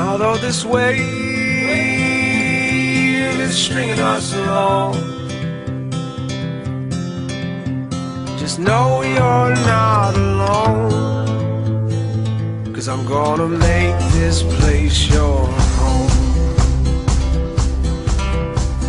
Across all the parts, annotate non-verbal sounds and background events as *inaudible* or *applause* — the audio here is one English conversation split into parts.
although this wave is stringing us along, just know you're not alone. Cause I'm gonna make this place your home.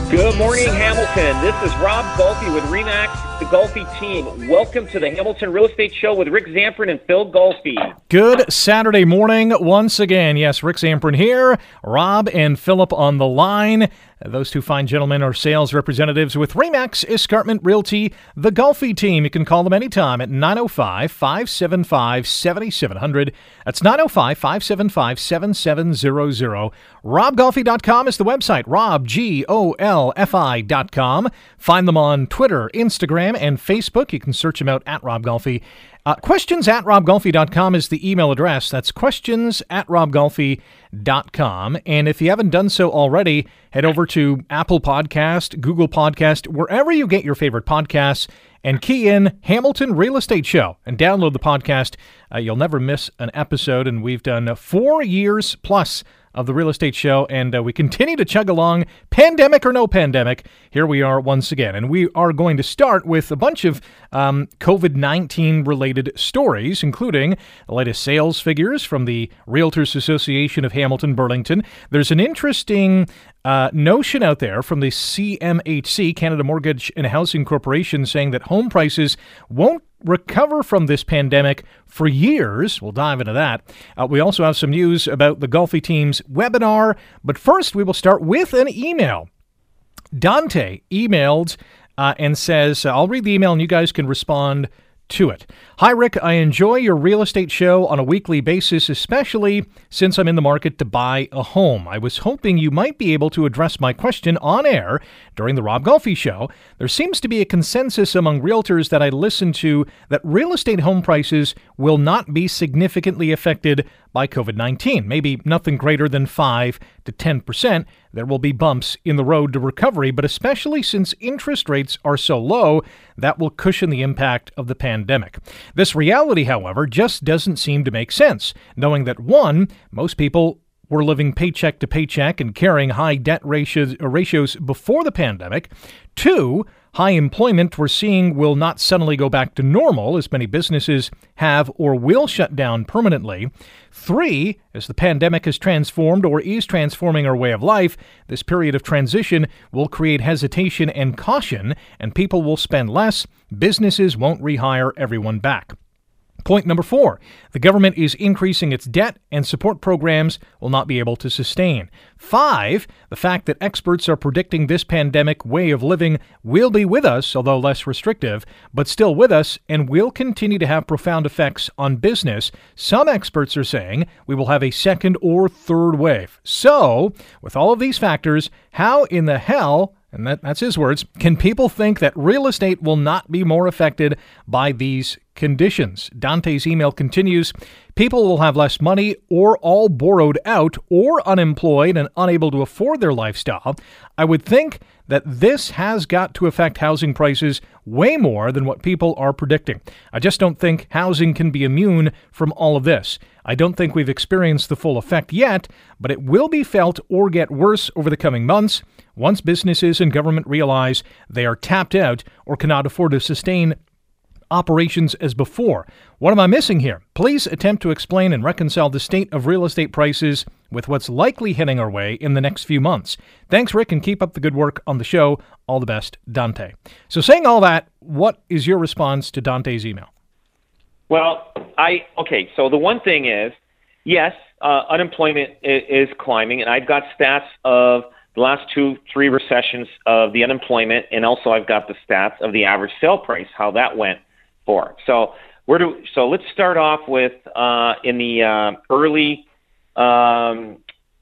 Good morning, Hamilton. This is Rob Golfi with Remax, the Golfi team. Welcome to the Hamilton Real Estate Show with Rick Zamperin and Phil Golfi. Good Saturday morning once again. Yes, Rick Zamperin here, Rob and Philip on the line. Those two fine gentlemen are sales representatives with Remax Escarpment Realty, the Golfi team. You can call them anytime at 905 575 7700. That's 905 575 7700. RobGolfi.com is the website. Rob, G O L F I.com. Find them on Twitter, Instagram, and Facebook. You can search them out at Rob Golfi. Uh, questions at robgolfi.com is the email address. That's questions at robgolfi.com. And if you haven't done so already, head over to Apple Podcast, Google Podcast, wherever you get your favorite podcasts, and key in Hamilton Real Estate Show and download the podcast. Uh, you'll never miss an episode. And we've done four years plus of the real estate show, and uh, we continue to chug along, pandemic or no pandemic. Here we are once again, and we are going to start with a bunch of um, COVID 19 related stories, including the latest sales figures from the Realtors Association of Hamilton Burlington. There's an interesting uh, notion out there from the CMHC, Canada Mortgage and Housing Corporation, saying that home prices won't recover from this pandemic for years. We'll dive into that. Uh, we also have some news about the Golfi team's webinar, but first we will start with an email. Dante emailed uh, and says, I'll read the email and you guys can respond to it. Hi, Rick. I enjoy your real estate show on a weekly basis, especially since I'm in the market to buy a home. I was hoping you might be able to address my question on air during the Rob Golfi show. There seems to be a consensus among realtors that I listen to that real estate home prices will not be significantly affected by COVID 19, maybe nothing greater than 5 to 10%. There will be bumps in the road to recovery, but especially since interest rates are so low, that will cushion the impact of the pandemic. This reality, however, just doesn't seem to make sense, knowing that one, most people were living paycheck to paycheck and carrying high debt ratios, uh, ratios before the pandemic. Two, high employment we're seeing will not suddenly go back to normal as many businesses have or will shut down permanently. Three, as the pandemic has transformed or is transforming our way of life, this period of transition will create hesitation and caution, and people will spend less. Businesses won't rehire everyone back. Point number four the government is increasing its debt and support programs will not be able to sustain. Five, the fact that experts are predicting this pandemic way of living will be with us, although less restrictive, but still with us and will continue to have profound effects on business. Some experts are saying we will have a second or third wave. So, with all of these factors, how in the hell and that, that's his words, can people think that real estate will not be more affected by these conditions? Dante's email continues People will have less money or all borrowed out or unemployed and unable to afford their lifestyle. I would think that this has got to affect housing prices way more than what people are predicting. I just don't think housing can be immune from all of this. I don't think we've experienced the full effect yet, but it will be felt or get worse over the coming months once businesses and government realize they are tapped out or cannot afford to sustain operations as before. What am I missing here? Please attempt to explain and reconcile the state of real estate prices with what's likely hitting our way in the next few months. Thanks, Rick, and keep up the good work on the show. All the best, Dante. So, saying all that, what is your response to Dante's email? Well, I okay. So the one thing is, yes, uh, unemployment is, is climbing, and I've got stats of the last two, three recessions of the unemployment, and also I've got the stats of the average sale price, how that went for. So where do so let's start off with uh, in the uh, early um,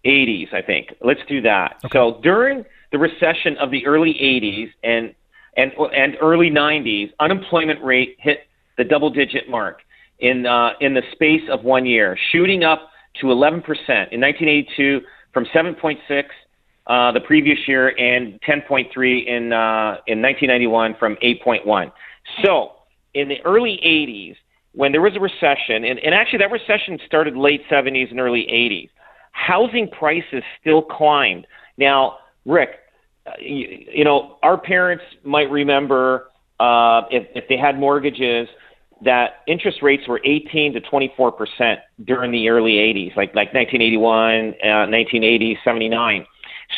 80s, I think. Let's do that. Okay. So during the recession of the early 80s and and and early 90s, unemployment rate hit the double-digit mark in uh, in the space of one year, shooting up to 11% in 1982 from 7.6 uh, the previous year and 10.3 in uh, in 1991 from 8.1. So in the early 80s, when there was a recession, and, and actually that recession started late 70s and early 80s, housing prices still climbed. Now, Rick, uh, you, you know, our parents might remember uh, if, if they had mortgages that interest rates were 18 to 24 percent during the early 80s, like like 1981, uh, 1980, 79.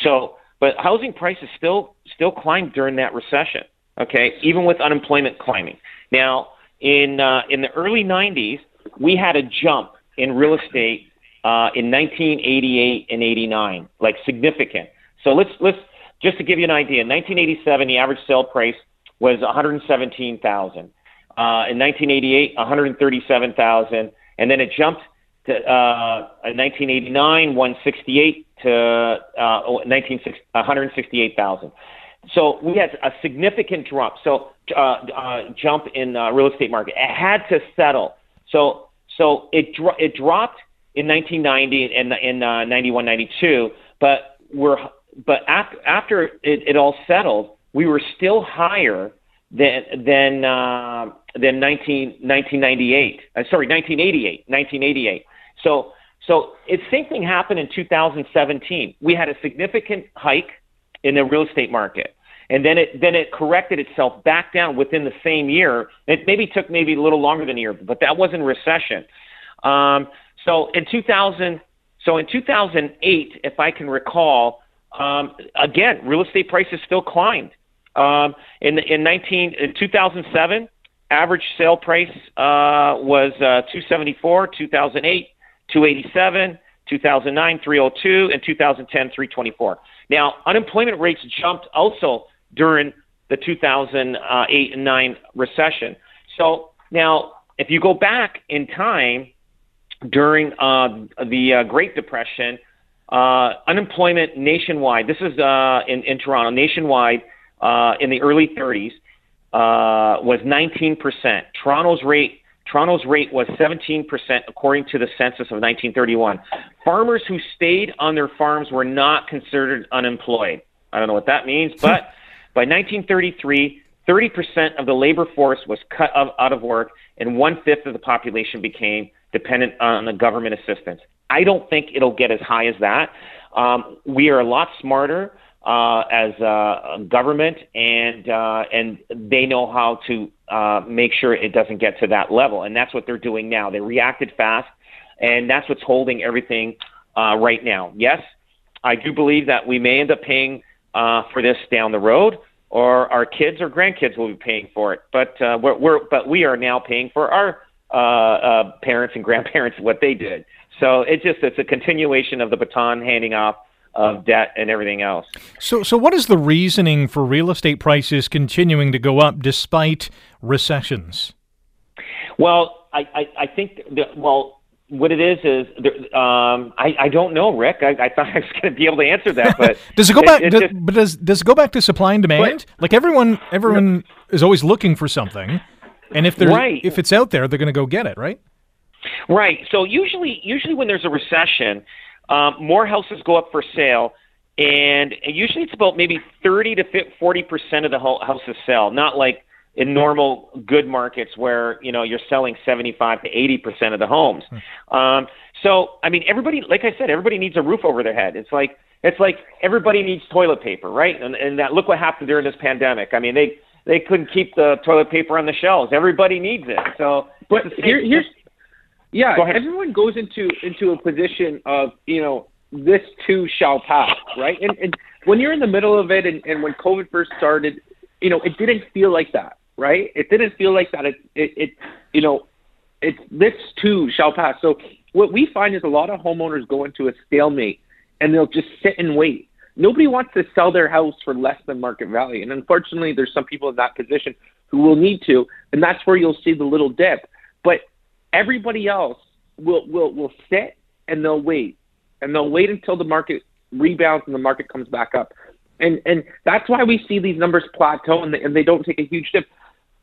So, but housing prices still still climbed during that recession. Okay, even with unemployment climbing. Now, in uh, in the early 90s, we had a jump in real estate uh, in 1988 and 89, like significant. So let's let's just to give you an idea. In 1987, the average sale price was 117,000. Uh, in 1988, 137,000, and then it jumped to uh, 1989, 168 to uh, 168,000. So we had a significant drop. So uh, uh, jump in uh, real estate market. It had to settle. So so it dro- it dropped in 1990 and in uh, 91, 92. But we're but after after it, it all settled, we were still higher than than uh, than 19, 1998. Uh, sorry, 1988. 1988. So so it's same thing happened in 2017. We had a significant hike in the real estate market. And then it then it corrected itself back down within the same year. It maybe took maybe a little longer than a year, but that wasn't recession. Um, so in 2000, so in 2008, if I can recall, um, again, real estate prices still climbed. Um, in in 19 in 2007, average sale price uh, was uh, 274. 2008, 287. 2009, 302, and 2010, 324. Now, unemployment rates jumped also during the 2008 and 9 recession. So now, if you go back in time during uh, the uh, Great Depression, uh, unemployment nationwide, this is uh, in, in Toronto, nationwide uh, in the early 30s, uh, was 19%. Toronto's rate Toronto's rate was 17% according to the census of 1931. Farmers who stayed on their farms were not considered unemployed. I don't know what that means, *laughs* but by 1933, 30% of the labor force was cut out of work, and one fifth of the population became dependent on the government assistance. I don't think it'll get as high as that. Um, we are a lot smarter uh, as a government, and uh, and they know how to uh, make sure it doesn't get to that level, and that's what they're doing now. They reacted fast, and that's what's holding everything uh, right now. Yes, I do believe that we may end up paying uh, for this down the road, or our kids or grandkids will be paying for it. But uh, we're, we're but we are now paying for our uh, uh, parents and grandparents *laughs* what they did. So it just it's a continuation of the baton handing off of debt and everything else. So, so what is the reasoning for real estate prices continuing to go up despite recessions? Well, I, I, I think that, well, what it is is um, I, I don't know, Rick. I, I thought *laughs* I was going to be able to answer that, but *laughs* does it go back? It, does, but does does it go back to supply and demand? But, like everyone, everyone is always looking for something, and if there's right. if it's out there, they're going to go get it, right? Right. So usually, usually when there's a recession, um, more houses go up for sale, and usually it's about maybe 30 to 40 percent of the houses sell. Not like in normal good markets where you know you're selling 75 to 80 percent of the homes. Hmm. Um, so I mean, everybody, like I said, everybody needs a roof over their head. It's like it's like everybody needs toilet paper, right? And, and that look what happened during this pandemic. I mean, they they couldn't keep the toilet paper on the shelves. Everybody needs it. So, but here, here's yeah, Go everyone goes into into a position of you know this too shall pass, right? And, and when you're in the middle of it, and, and when COVID first started, you know, it didn't feel like that, right? It didn't feel like that. It it, it you know, it's this too shall pass. So what we find is a lot of homeowners go into a stalemate, and they'll just sit and wait. Nobody wants to sell their house for less than market value, and unfortunately, there's some people in that position who will need to, and that's where you'll see the little dip. But Everybody else will will will sit and they'll wait and they'll wait until the market rebounds and the market comes back up. And and that's why we see these numbers plateau and they, and they don't take a huge dip.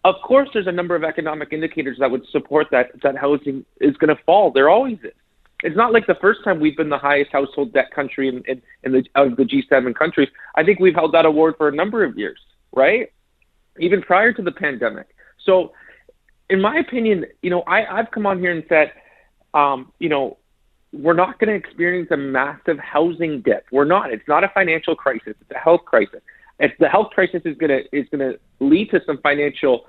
Of course, there's a number of economic indicators that would support that that housing is going to fall. There always is. It's not like the first time we've been the highest household debt country in, in, in the of the G7 countries. I think we've held that award for a number of years, right? Even prior to the pandemic. So, in my opinion, you know, I, I've come on here and said, um, you know, we're not going to experience a massive housing dip. We're not. It's not a financial crisis. It's a health crisis. If the health crisis is going to is going to lead to some financial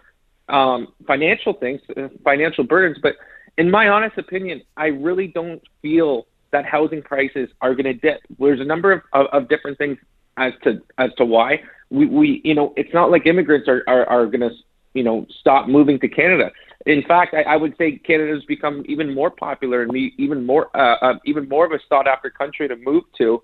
um, financial things, uh, financial burdens. But in my honest opinion, I really don't feel that housing prices are going to dip. There's a number of, of, of, different things as to as to why we, we you know it's not like immigrants are are, are going to you know stop moving to Canada. In fact, I, I would say Canada has become even more popular and even more uh, uh, even more of a sought after country to move to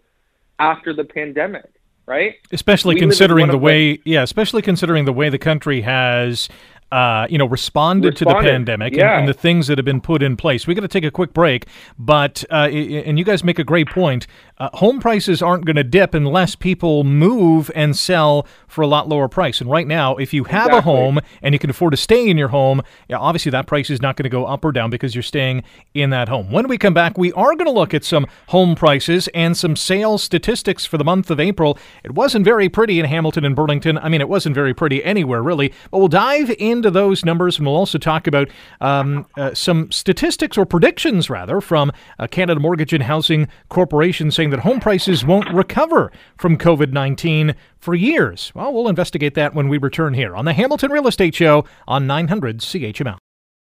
after the pandemic right? Especially we considering the way, yeah, especially considering the way the country has uh, you know, responded, responded, to the pandemic yeah. and, and, the things that have been put in place. We got to take a quick break, but uh, and you guys make a great point. Uh, home prices aren't going to dip unless people move and sell for a lot lower price. And right now, if you have exactly. a home and you can afford to stay in your home, yeah, obviously that price is not going to go up or down because you're staying in that home. When we come back, we are going to look at some home prices and some sales statistics for the month of April. It wasn't very pretty in Hamilton and Burlington. I mean, it wasn't very pretty anywhere really. But we'll dive into those numbers and we'll also talk about um, uh, some statistics or predictions rather from uh, Canada Mortgage and Housing Corporation saying that home prices won't recover from COVID 19 for years. Well, we'll investigate that when we return here on the Hamilton Real Estate Show on 900 CHML.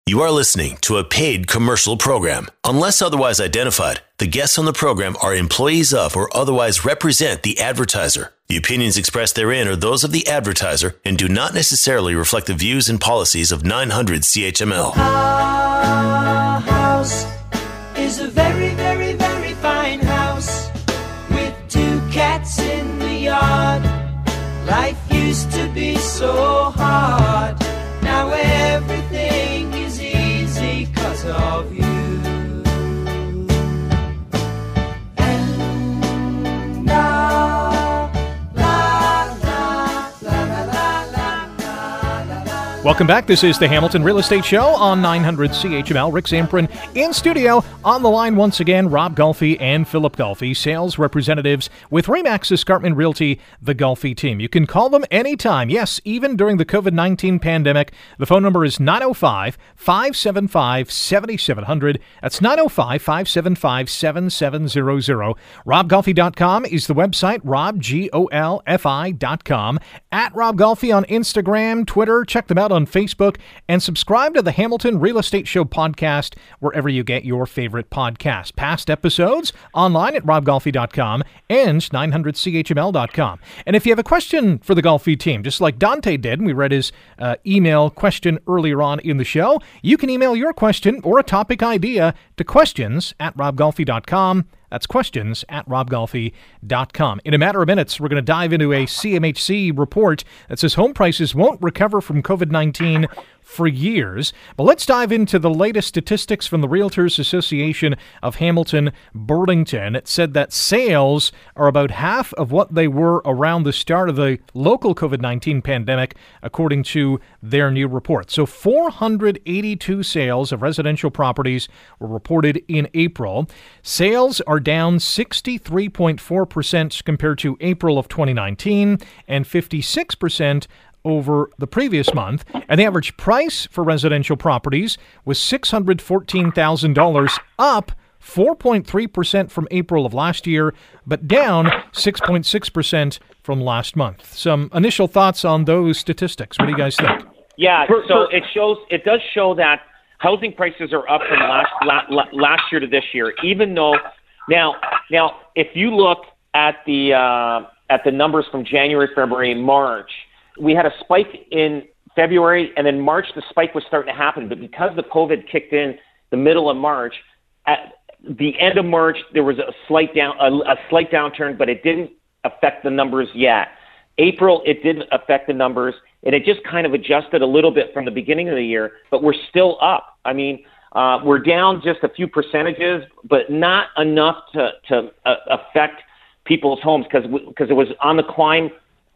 You are listening to a paid commercial program. Unless otherwise identified, the guests on the program are employees of or otherwise represent the advertiser. The opinions expressed therein are those of the advertiser and do not necessarily reflect the views and policies of 900 CHML. Our house is a very, very, very fine house two cats in the yard. Life used to be so Welcome back. This is the Hamilton Real Estate Show on 900 CHML. Rick Zamperin in studio. On the line once again, Rob Golfi and Philip Golfi, sales representatives with Remax Escarpment Realty, the Golfi team. You can call them anytime. Yes, even during the COVID 19 pandemic. The phone number is 905 575 7700. That's 905 575 7700. RobGolfi.com is the website, robgolfi.com. At Rob Golfi on Instagram, Twitter. Check them out on Facebook, and subscribe to the Hamilton Real Estate Show podcast wherever you get your favorite podcast. Past episodes online at robgolfi.com and 900chml.com. And if you have a question for the Golfi team, just like Dante did, we read his uh, email question earlier on in the show, you can email your question or a topic idea to questions at robgolfi.com. That's questions at robgolfi.com. In a matter of minutes, we're going to dive into a CMHC report that says home prices won't recover from COVID 19 for years. But let's dive into the latest statistics from the Realtors Association of Hamilton Burlington. It said that sales are about half of what they were around the start of the local COVID 19 pandemic, according to their new report. So 482 sales of residential properties were reported in April. Sales are down 63.4% compared to April of 2019 and 56% over the previous month, and the average price for residential properties was $614,000, up 4.3% from April of last year, but down 6.6% from last month. Some initial thoughts on those statistics. What do you guys think? Yeah, so it shows it does show that housing prices are up from last last year to this year, even though now now if you look at the uh, at the numbers from January, February, March, we had a spike in February, and then March the spike was starting to happen. But because the COVID kicked in the middle of March, at the end of March there was a slight down a, a slight downturn, but it didn't affect the numbers yet. April it didn't affect the numbers, and it just kind of adjusted a little bit from the beginning of the year. But we're still up. I mean, Uh, we're down just a few percentages, but not enough to, to uh, affect people's homes because because it was on the climb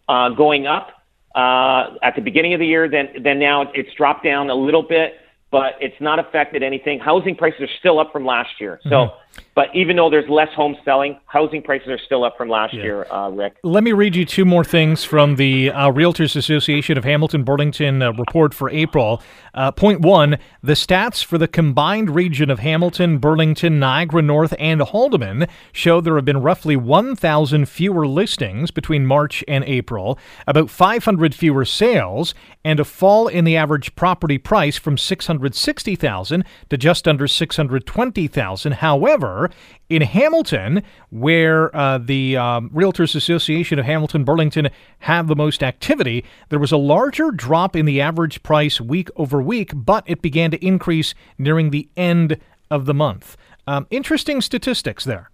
uh, going up at the beginning of the year. Then then now it's dropped down a little bit but it's not affected anything. Housing prices are still up from last year. So, mm-hmm. But even though there's less home selling, housing prices are still up from last yeah. year, uh, Rick. Let me read you two more things from the uh, Realtors Association of Hamilton Burlington uh, report for April. Uh, point one the stats for the combined region of Hamilton, Burlington, Niagara North, and Haldimand show there have been roughly 1,000 fewer listings between March and April, about 500 fewer sales, and a fall in the average property price from 660,000 to just under 620,000. However, in Hamilton, where uh, the um, Realtors Association of Hamilton Burlington have the most activity, there was a larger drop in the average price week over week, but it began to increase nearing the end of the month. Um, interesting statistics there.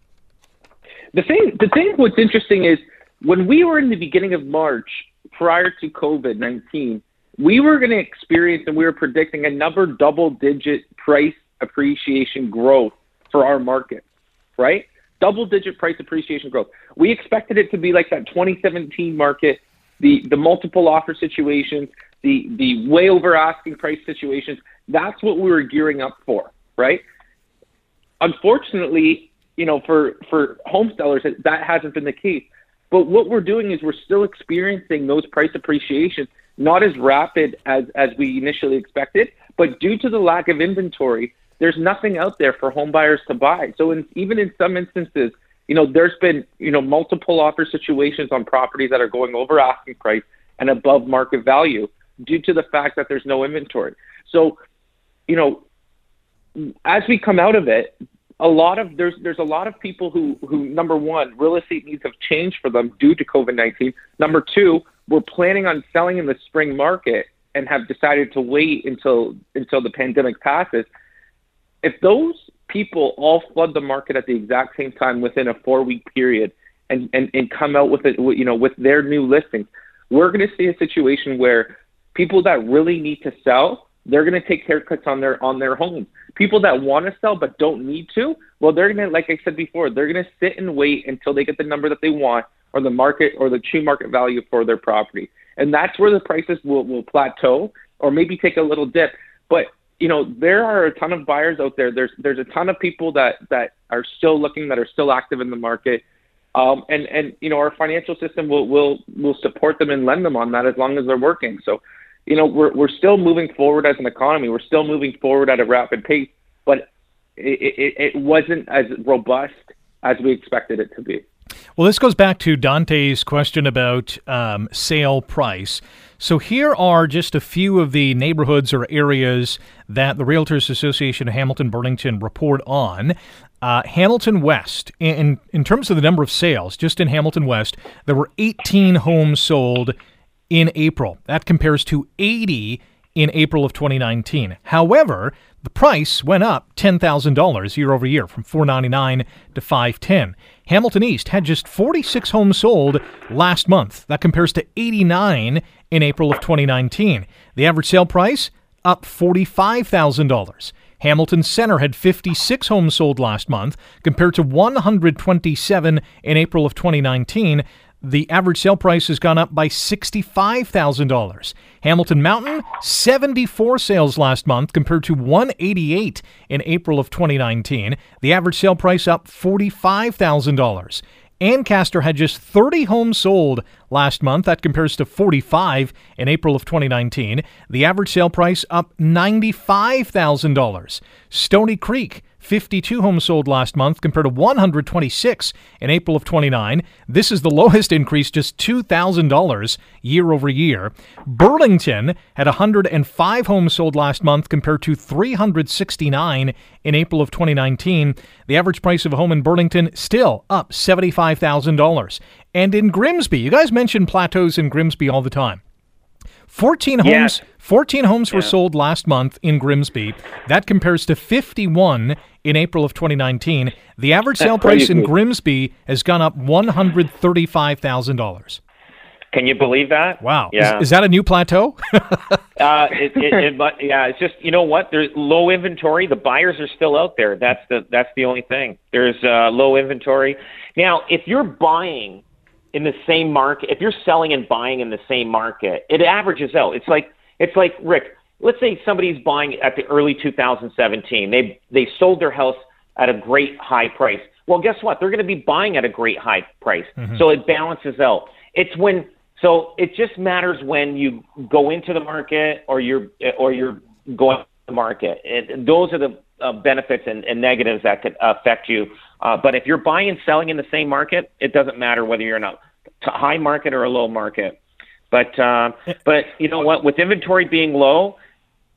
The thing, the thing, what's interesting is when we were in the beginning of March, prior to COVID nineteen, we were going to experience and we were predicting a number double digit price appreciation growth for our market, right? Double digit price appreciation growth. We expected it to be like that 2017 market, the, the multiple offer situations, the, the way over asking price situations. That's what we were gearing up for, right? Unfortunately, you know, for, for home sellers, that hasn't been the case. But what we're doing is we're still experiencing those price appreciations not as rapid as, as we initially expected, but due to the lack of inventory, there's nothing out there for home buyers to buy. So in, even in some instances, you know, there's been, you know, multiple offer situations on properties that are going over asking price and above market value due to the fact that there's no inventory. So, you know, as we come out of it, a lot of there's there's a lot of people who who number one, real estate needs have changed for them due to COVID nineteen. Number two, we're planning on selling in the spring market and have decided to wait until until the pandemic passes, if those people all flood the market at the exact same time within a four week period and, and, and come out with it you know with their new listings, we're going to see a situation where people that really need to sell, they're going to take haircuts on their on their homes. People that want to sell but don't need to, well, they're going to, like I said before, they're going to sit and wait until they get the number that they want or the market or the true market value for their property. And that's where the prices will, will plateau or maybe take a little dip. But you know, there are a ton of buyers out there. There's there's a ton of people that that are still looking, that are still active in the market. Um, and and you know, our financial system will will will support them and lend them on that as long as they're working. So, you know, we're we're still moving forward as an economy. We're still moving forward at a rapid pace, but it, it, it wasn't as robust as we expected it to be. Well, this goes back to Dante's question about um, sale price. So here are just a few of the neighborhoods or areas that the Realtors Association of Hamilton Burlington report on. Uh, Hamilton West, in, in terms of the number of sales, just in Hamilton West, there were 18 homes sold in April. That compares to 80 in April of 2019. However, the price went up $10,000 year over year from 499 to 510. Hamilton East had just 46 homes sold last month. That compares to 89 in April of 2019. The average sale price up $45,000. Hamilton Center had 56 homes sold last month compared to 127 in April of 2019 the average sale price has gone up by $65,000. Hamilton Mountain, 74 sales last month compared to 188 in April of 2019. The average sale price up $45,000. Ancaster had just 30 homes sold last month. That compares to 45 in April of 2019. The average sale price up $95,000. Stoney Creek, 52 homes sold last month compared to 126 in April of 29. This is the lowest increase, just $2,000 year over year. Burlington had 105 homes sold last month compared to 369 in April of 2019. The average price of a home in Burlington still up $75,000. And in Grimsby, you guys mention plateaus in Grimsby all the time. 14 homes yes. 14 homes yeah. were sold last month in Grimsby. That compares to 51 in April of 2019. The average sale price in Grimsby has gone up $135,000. Can you believe that? Wow. Yeah. Is, is that a new plateau? *laughs* uh, it, it, it, yeah, it's just you know what? There's low inventory. The buyers are still out there. That's the that's the only thing. There's uh, low inventory. Now, if you're buying in the same market, if you're selling and buying in the same market, it averages out. It's like it's like Rick. Let's say somebody's buying at the early 2017. They they sold their house at a great high price. Well, guess what? They're going to be buying at a great high price. Mm-hmm. So it balances out. It's when so it just matters when you go into the market or you're or you're going to the market. It, those are the uh, benefits and, and negatives that could affect you. Uh, but if you're buying and selling in the same market, it doesn't matter whether you're in a high market or a low market. But uh, but you know what? With inventory being low,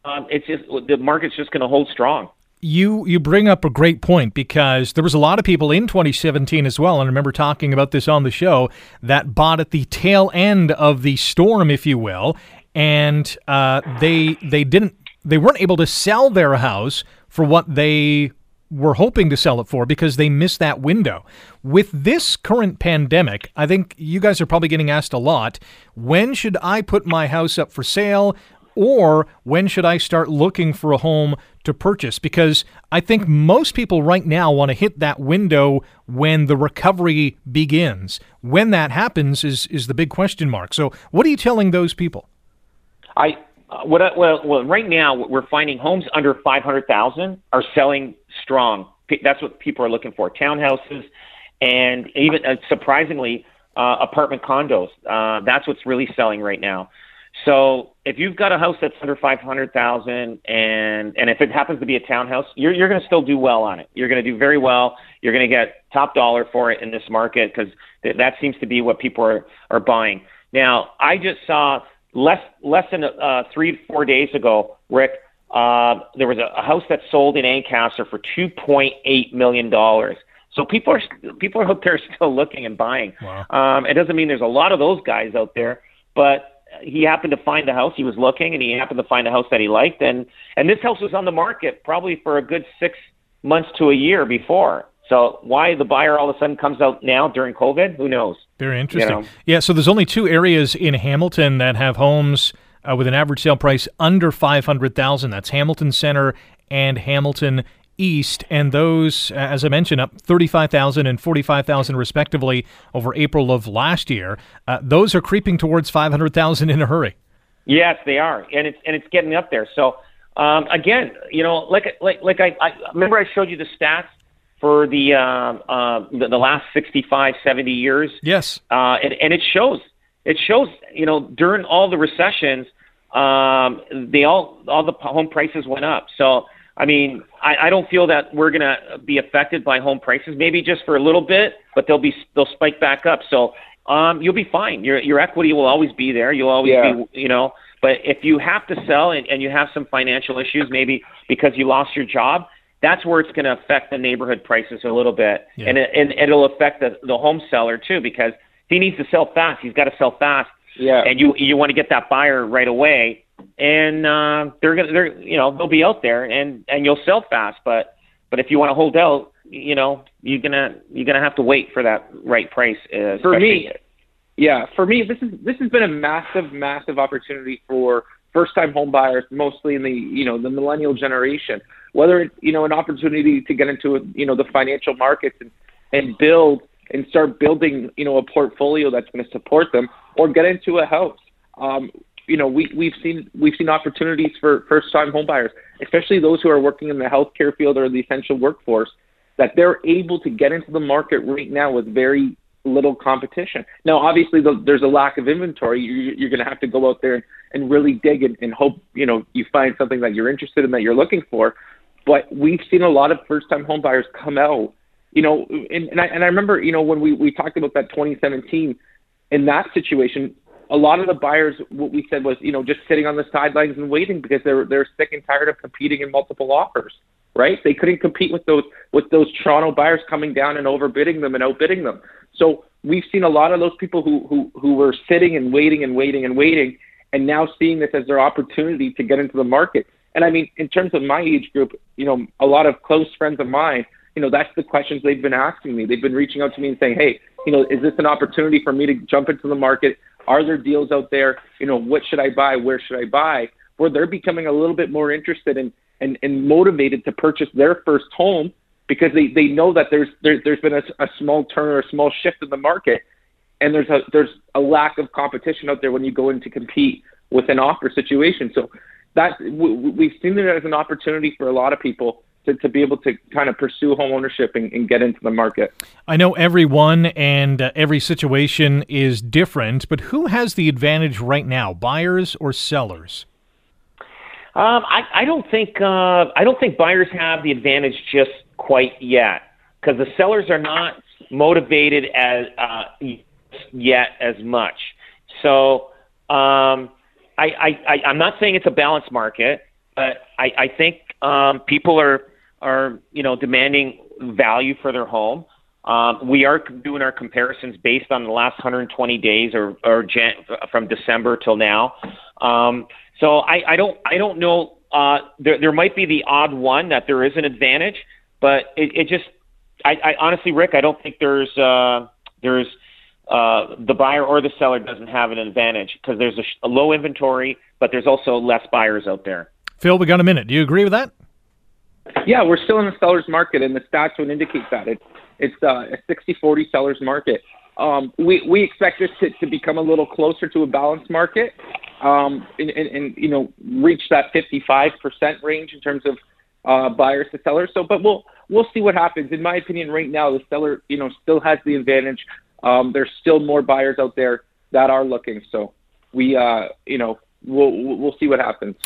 um, it's just the market's just going to hold strong you you bring up a great point because there was a lot of people in 2017 as well and I remember talking about this on the show that bought at the tail end of the storm if you will and uh, they they didn't they weren't able to sell their house for what they were hoping to sell it for because they missed that window. With this current pandemic, I think you guys are probably getting asked a lot when should I put my house up for sale? Or when should I start looking for a home to purchase? Because I think most people right now want to hit that window when the recovery begins. When that happens is, is the big question mark. So, what are you telling those people? I uh, what well, well, right now we're finding homes under five hundred thousand are selling strong. That's what people are looking for: townhouses, and even uh, surprisingly, uh, apartment condos. Uh, that's what's really selling right now. So if you've got a house that's under five hundred thousand, and and if it happens to be a townhouse, you're you're going to still do well on it. You're going to do very well. You're going to get top dollar for it in this market because th- that seems to be what people are are buying. Now, I just saw less less than uh, three four days ago, Rick. Uh, there was a, a house that sold in Ancaster for two point eight million dollars. So people are people are out there still looking and buying. Wow. Um, it doesn't mean there's a lot of those guys out there, but he happened to find the house. He was looking, and he happened to find a house that he liked, and and this house was on the market probably for a good six months to a year before. So why the buyer all of a sudden comes out now during COVID? Who knows? Very interesting. You know? Yeah. So there's only two areas in Hamilton that have homes uh, with an average sale price under five hundred thousand. That's Hamilton Center and Hamilton East, and those, as I mentioned, up 35,000 and 45,000 respectively over April of last year. Uh, those are creeping towards 500,000 in a hurry. Yes, they are, and it's and it's getting up there. So um, again, you know, like like like I, I remember I showed you the stats for the uh, uh, the, the, last 65, 70 years. Yes, uh, and, and it shows. It shows. You know, during all the recessions, um, they all all the home prices went up. So I mean, I, I don't feel that we're going to be affected by home prices. Maybe just for a little bit, but they'll be they'll spike back up. So um, you'll be fine. Your your equity will always be there. You'll always yeah. be, you know. But if you have to sell and, and you have some financial issues, maybe because you lost your job, that's where it's going to affect the neighborhood prices a little bit, yeah. and it, and it'll affect the the home seller too because he needs to sell fast. He's got to sell fast. Yeah. And you you want to get that buyer right away and uh, they're gonna they're you know they'll be out there and and you'll sell fast but but if you want to hold out you know you're gonna you're gonna have to wait for that right price uh, for me yeah for me this is this has been a massive massive opportunity for first time home buyers mostly in the you know the millennial generation whether it's you know an opportunity to get into you know the financial markets and and build and start building you know a portfolio that's going to support them or get into a house um, you know, we, we've seen we've seen opportunities for first time homebuyers, especially those who are working in the healthcare field or the essential workforce, that they're able to get into the market right now with very little competition. Now, obviously, the, there's a lack of inventory. You, you're going to have to go out there and really dig and, and hope you know you find something that you're interested in that you're looking for. But we've seen a lot of first time homebuyers come out. You know, and, and I and I remember you know when we we talked about that 2017 in that situation, a lot of the buyers, what we said was, you know, just sitting on the sidelines and waiting because they're they're sick and tired of competing in multiple offers, right? They couldn't compete with those with those Toronto buyers coming down and overbidding them and outbidding them. So we've seen a lot of those people who who who were sitting and waiting and waiting and waiting, and now seeing this as their opportunity to get into the market. And I mean, in terms of my age group, you know, a lot of close friends of mine, you know, that's the questions they've been asking me. They've been reaching out to me and saying, "Hey, you know, is this an opportunity for me to jump into the market? Are there deals out there? You know, what should I buy? Where should I buy? Where they're becoming a little bit more interested in and, and motivated to purchase their first home because they, they know that there's there, there's been a, a small turn or a small shift in the market, and there's a there's a lack of competition out there when you go in to compete with an offer situation. So that we've seen it as an opportunity for a lot of people to, to be able to kind of pursue home ownership and, and get into the market. I know everyone and uh, every situation is different, but who has the advantage right now, buyers or sellers? Um, I, I don't think uh, I don't think buyers have the advantage just quite yet because the sellers are not motivated as uh, yet as much. So um, I, I, I, am not saying it's a balanced market, but I, I think um, people are are you know demanding value for their home. Um, we are doing our comparisons based on the last 120 days or, or from December till now. Um, so I, I don't I don't know. Uh, there there might be the odd one that there is an advantage, but it, it just I, I honestly, Rick, I don't think there's uh, there's uh, the buyer or the seller doesn't have an advantage because there's a, a low inventory, but there's also less buyers out there. Phil, we got a minute. Do you agree with that? Yeah, we're still in the seller's market, and the stats would indicate that it, it's uh, a 60-40 seller's market. Um, we we expect this to, to become a little closer to a balanced market, um, and, and, and you know reach that 55% range in terms of uh, buyers to sellers. So, but we'll we'll see what happens. In my opinion, right now the seller you know still has the advantage. Um, there's still more buyers out there that are looking. So we uh, you know we'll we'll see what happens.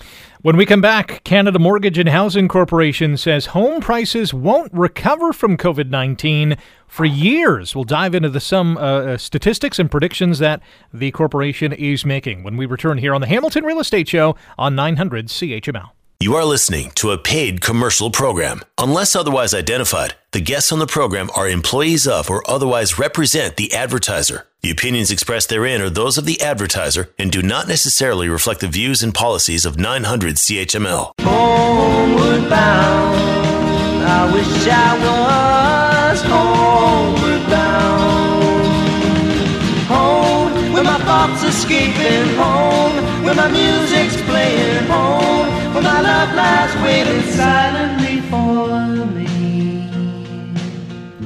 When we come back, Canada Mortgage and Housing Corporation says home prices won't recover from COVID nineteen for years. We'll dive into the some uh, uh statistics and predictions that the corporation is making when we return here on the Hamilton Real Estate Show on 900 CHML. You are listening to a paid commercial program. Unless otherwise identified, the guests on the program are employees of or otherwise represent the advertiser. The opinions expressed therein are those of the advertiser and do not necessarily reflect the views and policies of 900 CHML. Homeward bound, I wish I was homeward bound. Home, where my thoughts escaping home, where my music's waiting silently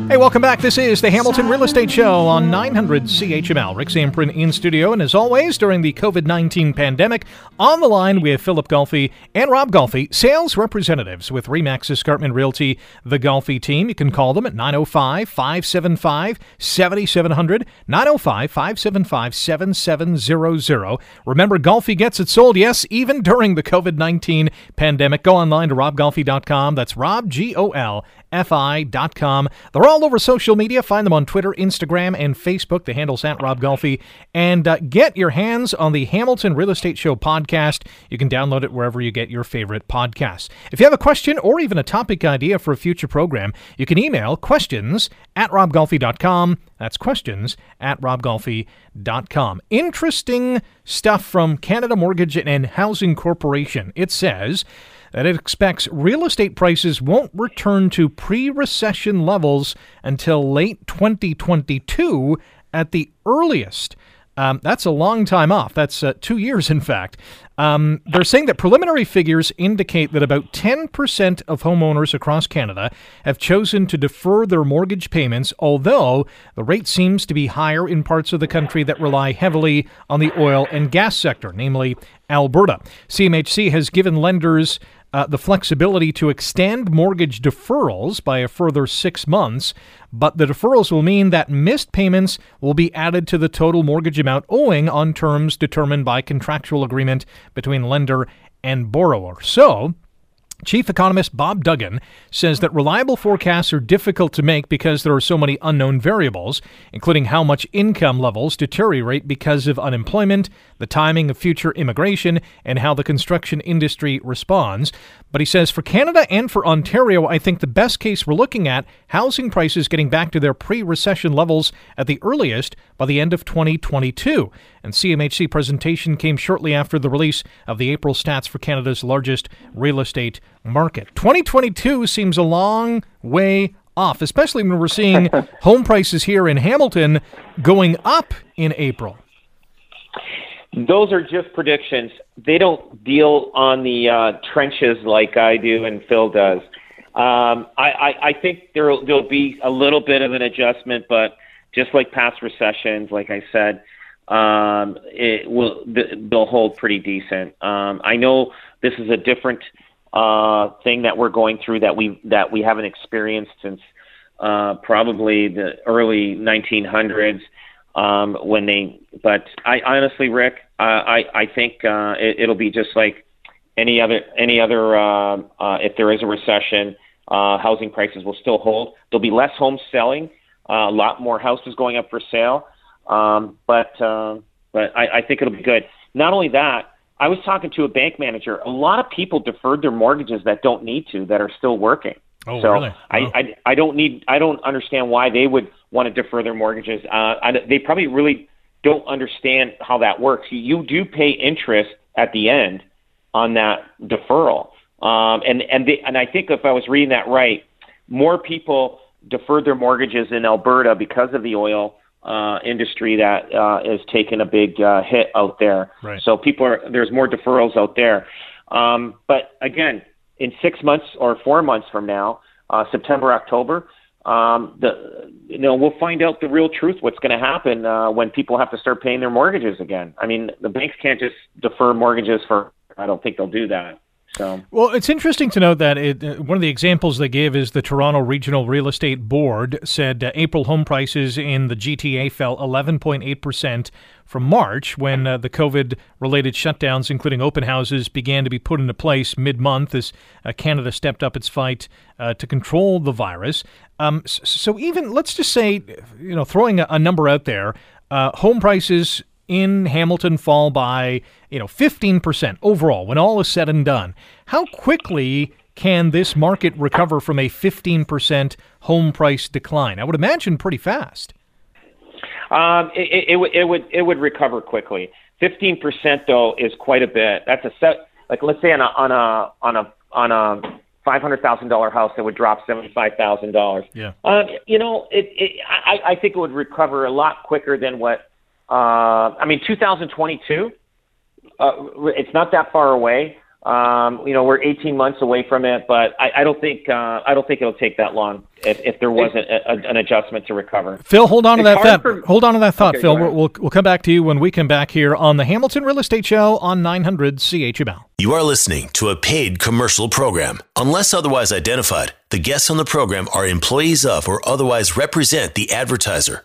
Hey, welcome back. This is the Hamilton Real Estate Show on 900 CHML. Rick Zamperin in studio, and as always, during the COVID 19 pandemic, on the line have Philip Golfi and Rob Golfi, sales representatives with Remax Escarpment Realty, the Golfi team. You can call them at 905 575 7700, 905 575 7700. Remember, Golfi gets it sold, yes, even during the COVID 19 pandemic. Go online to robgolfi.com. That's Rob, G O L fi.com. They're all over social media. Find them on Twitter, Instagram, and Facebook. The handle's at Rob Golfi. And uh, get your hands on the Hamilton Real Estate Show podcast. You can download it wherever you get your favorite podcasts. If you have a question or even a topic idea for a future program, you can email questions at robgolfi.com. That's questions at robgolfi.com. Interesting stuff from Canada Mortgage and Housing Corporation. It says, that it expects real estate prices won't return to pre recession levels until late 2022 at the earliest. Um, that's a long time off. That's uh, two years, in fact. Um, they're saying that preliminary figures indicate that about 10% of homeowners across Canada have chosen to defer their mortgage payments, although the rate seems to be higher in parts of the country that rely heavily on the oil and gas sector, namely Alberta. CMHC has given lenders uh, the flexibility to extend mortgage deferrals by a further six months, but the deferrals will mean that missed payments will be added to the total mortgage amount owing on terms determined by contractual agreement between lender and borrower. So, Chief economist Bob Dugan says that reliable forecasts are difficult to make because there are so many unknown variables, including how much income levels deteriorate because of unemployment, the timing of future immigration, and how the construction industry responds. But he says for Canada and for Ontario, I think the best case we're looking at housing prices getting back to their pre recession levels at the earliest by the end of 2022. And CMHC presentation came shortly after the release of the April stats for Canada's largest real estate market. 2022 seems a long way off, especially when we're seeing *laughs* home prices here in Hamilton going up in April. those are just predictions. They don't deal on the uh, trenches like I do and Phil does. Um, I, I, I think there there'll be a little bit of an adjustment, but just like past recessions, like I said, um, it will they'll hold pretty decent. Um, I know this is a different uh, thing that we're going through that we that we haven't experienced since uh, probably the early 1900s um, when they. But I honestly, Rick, uh, I I think uh, it, it'll be just like any other any other. Uh, uh, if there is a recession, uh, housing prices will still hold. There'll be less homes selling, uh, a lot more houses going up for sale. Um, but uh, but I, I think it'll be good. Not only that, I was talking to a bank manager. A lot of people deferred their mortgages that don't need to, that are still working. Oh, so really? I, I I don't need I don't understand why they would want to defer their mortgages. Uh, I, they probably really don't understand how that works. You do pay interest at the end on that deferral, um, and and they, and I think if I was reading that right, more people deferred their mortgages in Alberta because of the oil uh, industry that uh, is taking a big uh, hit out there. Right. So people are there's more deferrals out there. Um, but again, in six months or four months from now, uh, September, October, um, the you know we'll find out the real truth. What's going to happen uh, when people have to start paying their mortgages again? I mean, the banks can't just defer mortgages for. I don't think they'll do that. So. Well, it's interesting to note that it, uh, one of the examples they give is the Toronto Regional Real Estate Board said uh, April home prices in the GTA fell 11.8% from March when uh, the COVID related shutdowns, including open houses, began to be put into place mid month as uh, Canada stepped up its fight uh, to control the virus. Um, so, even let's just say, you know, throwing a, a number out there, uh, home prices in Hamilton fall by, you know, 15% overall when all is said and done. How quickly can this market recover from a 15% home price decline? I would imagine pretty fast. Um, it, it, it, it would it would recover quickly. 15% though is quite a bit. That's a set like let's say on a on a on a on a five hundred thousand dollar house that would drop seventy five thousand dollars. Yeah. Um, you know, it, it I, I think it would recover a lot quicker than what uh, I mean, 2022. Uh, it's not that far away. Um, you know, we're 18 months away from it, but I, I don't think uh, I don't think it'll take that long if, if there was a, a, an adjustment to recover. Phil, hold on to that thought. For... Hold on to that thought, okay, Phil. We'll, we'll, we'll come back to you when we come back here on the Hamilton Real Estate Show on 900 CHML. You are listening to a paid commercial program. Unless otherwise identified, the guests on the program are employees of or otherwise represent the advertiser.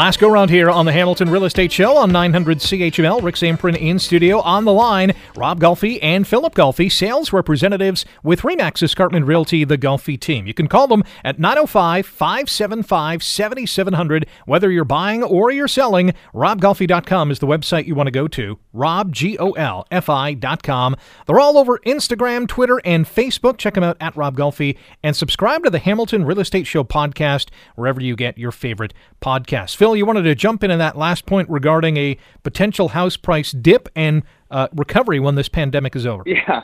Last go round here on the Hamilton Real Estate Show on 900 CHML. Rick Zamperin in studio on the line. Rob Golfi and Philip Golfi, sales representatives with Remax Escarpment Realty, the Golfi team. You can call them at 905 575 7700. Whether you're buying or you're selling, robgolfi.com is the website you want to go to. RobGolfi.com. They're all over Instagram, Twitter, and Facebook. Check them out at Rob Golfi and subscribe to the Hamilton Real Estate Show podcast wherever you get your favorite podcasts. Phil, you wanted to jump in on that last point regarding a potential house price dip and uh, recovery when this pandemic is over. Yeah.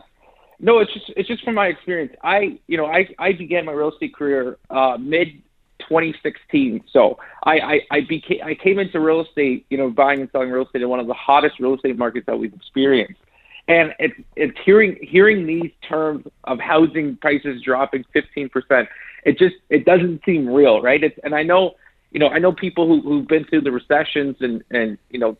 No, it's just it's just from my experience. I you know I I began my real estate career uh, mid 2016. So I I I, became, I came into real estate, you know, buying and selling real estate in one of the hottest real estate markets that we've experienced. And it's it's hearing hearing these terms of housing prices dropping 15 percent. It just it doesn't seem real, right? It's, and I know you know, I know people who, who've been through the recessions and, and, you know,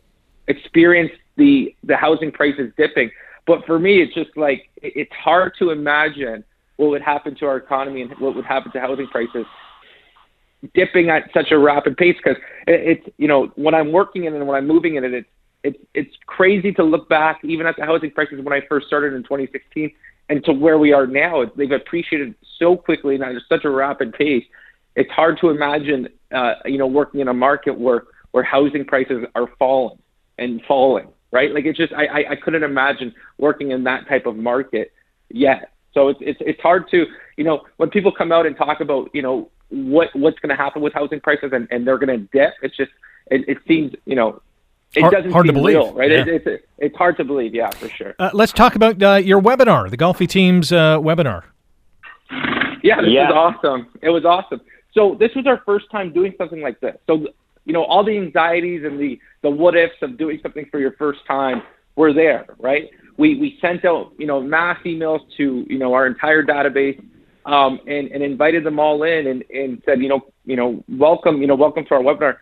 experienced the, the housing prices dipping. But for me, it's just like, it's hard to imagine what would happen to our economy and what would happen to housing prices dipping at such a rapid pace because it's you know when I'm working in it and when I'm moving in it it's it's it's crazy to look back even at the housing prices when I first started in 2016 and to where we are now they've appreciated so quickly and at such a rapid pace. It's hard to imagine, uh, you know, working in a market where where housing prices are falling and falling, right? Like it's just I, I, I couldn't imagine working in that type of market yet. So it's it's it's hard to you know when people come out and talk about you know what what's going to happen with housing prices and, and they're going to dip. It's just it, it seems you know it hard, doesn't hard seem to believe, real, right? Yeah. It, it's it's hard to believe, yeah, for sure. Uh, let's talk about uh, your webinar, the Golfi Team's uh, webinar. Yeah, this Yeah. was awesome. It was awesome. So this was our first time doing something like this. So you know, all the anxieties and the the what ifs of doing something for your first time were there, right? We we sent out you know mass emails to you know our entire database um, and and invited them all in and and said you know you know welcome you know welcome to our webinar.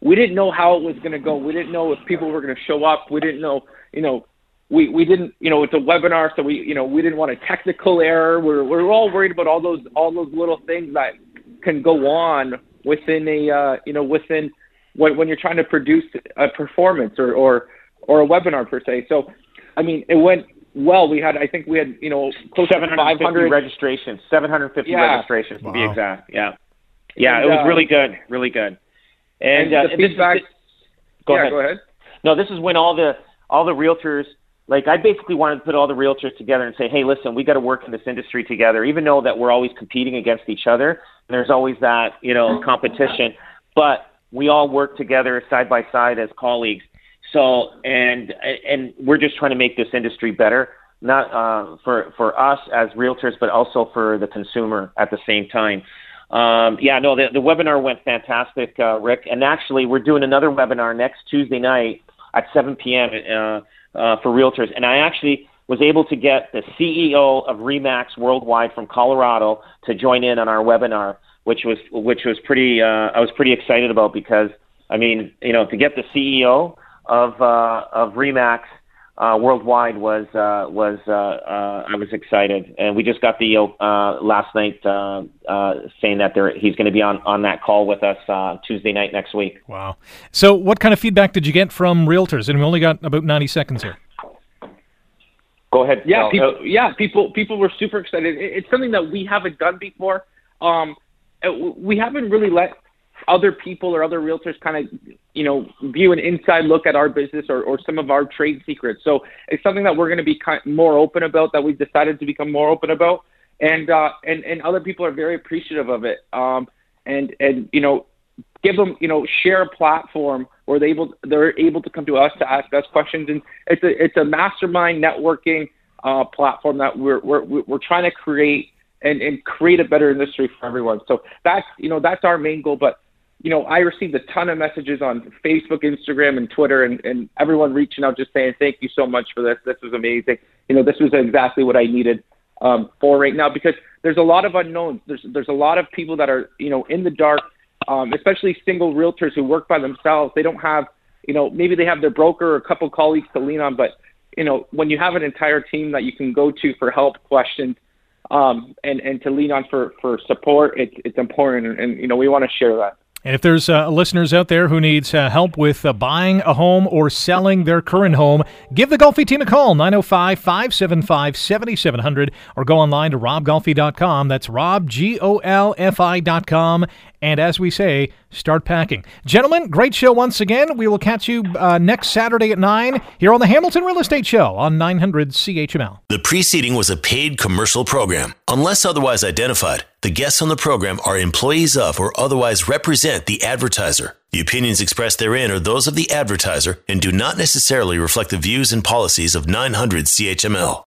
We didn't know how it was going to go. We didn't know if people were going to show up. We didn't know you know we we didn't you know it's a webinar so we you know we didn't want a technical error we're we're all worried about all those all those little things that can go on within a uh, you know within when when you're trying to produce a performance or or or a webinar per se so i mean it went well we had i think we had you know close to 750 500 registrations, 750 Yeah. registrations to be exact. Yeah, yeah, And, it was uh, really good, really good. And, and uh, the and this is- feedback go yeah ahead. go ahead No, this is when all the all the realtors like I basically wanted to put all the realtors together and say, hey, listen, we got to work in this industry together, even though that we're always competing against each other. And there's always that you know competition, but we all work together side by side as colleagues. So and and we're just trying to make this industry better, not uh, for for us as realtors, but also for the consumer at the same time. Um, yeah, no, the, the webinar went fantastic, uh, Rick. And actually, we're doing another webinar next Tuesday night at 7 p.m. Uh, uh, for realtors. And I actually was able to get the CEO of Remax Worldwide from Colorado to join in on our webinar, which was which was pretty. Uh, I was pretty excited about because I mean, you know, to get the CEO of uh, of Remax uh, worldwide was uh, was uh, uh, I was excited, and we just got the uh, last night uh, uh, saying that there he's going to be on on that call with us uh, Tuesday night next week. Wow. So, what kind of feedback did you get from realtors? And we only got about 90 seconds here. Go ahead. Yeah, people, yeah, people, people were super excited. It, it's something that we haven't done before. Um, we haven't really let other people or other realtors kind of, you know, view an inside look at our business or, or some of our trade secrets. So it's something that we're going to be kind more open about. That we've decided to become more open about, and uh, and and other people are very appreciative of it. Um, and and you know, give them, you know, share a platform where they able they're able to come to us to ask us questions, and it's a it's a mastermind networking uh, platform that we're we're we're trying to create and and create a better industry for everyone. So that's you know that's our main goal, but. You know, I received a ton of messages on Facebook, Instagram, and Twitter, and, and everyone reaching out just saying, "Thank you so much for this. This was amazing. You know, this was exactly what I needed um, for right now." Because there's a lot of unknowns. There's there's a lot of people that are you know in the dark um, especially single realtors who work by themselves. They don't have, you know, maybe they have their broker or a couple colleagues to lean on, but you know, when you have an entire team that you can go to for help, questions, um, and and to lean on for for support, it's it's important, and, and you know, we want to share that. And if there's uh, listeners out there who needs uh, help with uh, buying a home or selling their current home, give the Golfi team a call, 905 575 7700, or go online to robgolfi.com. That's rob. And as we say, start packing. Gentlemen, great show once again. We will catch you uh, next Saturday at 9 here on the Hamilton Real Estate Show on 900 CHML. The preceding was a paid commercial program. Unless otherwise identified, the guests on the program are employees of or otherwise represent the advertiser. The opinions expressed therein are those of the advertiser and do not necessarily reflect the views and policies of 900 CHML.